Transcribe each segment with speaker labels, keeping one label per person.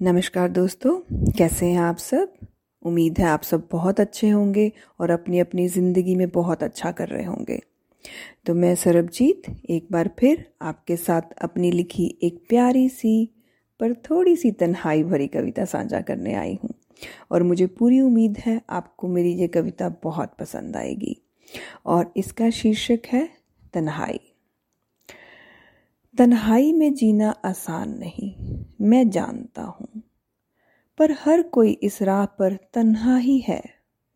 Speaker 1: नमस्कार दोस्तों, कैसे हैं आप सब? उम्मीद है आप सब बहुत अच्छे होंगे और अपनी अपनी ज़िंदगी में बहुत अच्छा कर रहे होंगे। तो मैं सरबजीत, एक बार फिर आपके साथ अपनी लिखी एक प्यारी सी पर थोड़ी सी तन्हाई भरी कविता साझा करने आई हूँ और मुझे पूरी उम्मीद है आपको मेरी ये कविता बहुत पसंद आएगी। और इसका शीर्षक है, तन्हाई। तन्हाई में जीना आसान नहीं, मैं जानता हूँ। पर हर कोई इस राह पर तन्हा ही है,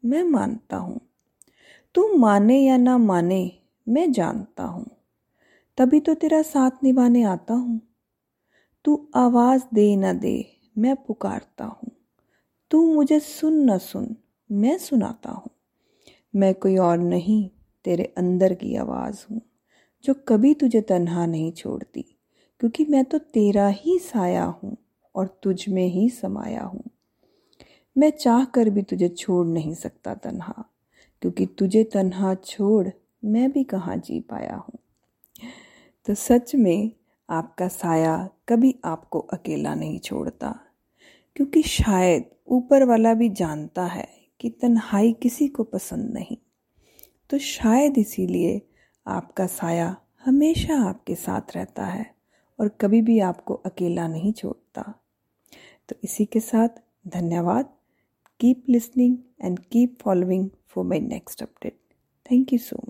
Speaker 1: मैं मानता हूँ। तू माने या ना माने, मैं जानता हूँ। तभी तो तेरा साथ निभाने आता हूँ। तू आवाज़ दे न दे, मैं पुकारता हूँ। तू मुझे सुन न सुन, मैं सुनाता हूँ। मैं कोई और नहीं, तेरे अंदर की आवाज़ हूँ, जो कभी तुझे तन्हा नहीं छोड़ती, क्योंकि मैं तो तेरा ही साया हूँ। और तुझ में ही समाया हूँ। मैं चाह कर भी तुझे छोड़ नहीं सकता तन्हा, क्योंकि तुझे तन्हा छोड़ मैं भी कहाँ जी पाया हूँ। तो सच में आपका साया कभी आपको अकेला नहीं छोड़ता, क्योंकि शायद ऊपर वाला भी जानता है कि तन्हाई किसी को पसंद नहीं। तो शायद इसीलिए आपका साया हमेशा आपके साथ रहता है। और कभी भी आपको अकेला नहीं छोड़ता। तो इसी के साथ धन्यवाद। Keep listening and keep following for my next update thank you so much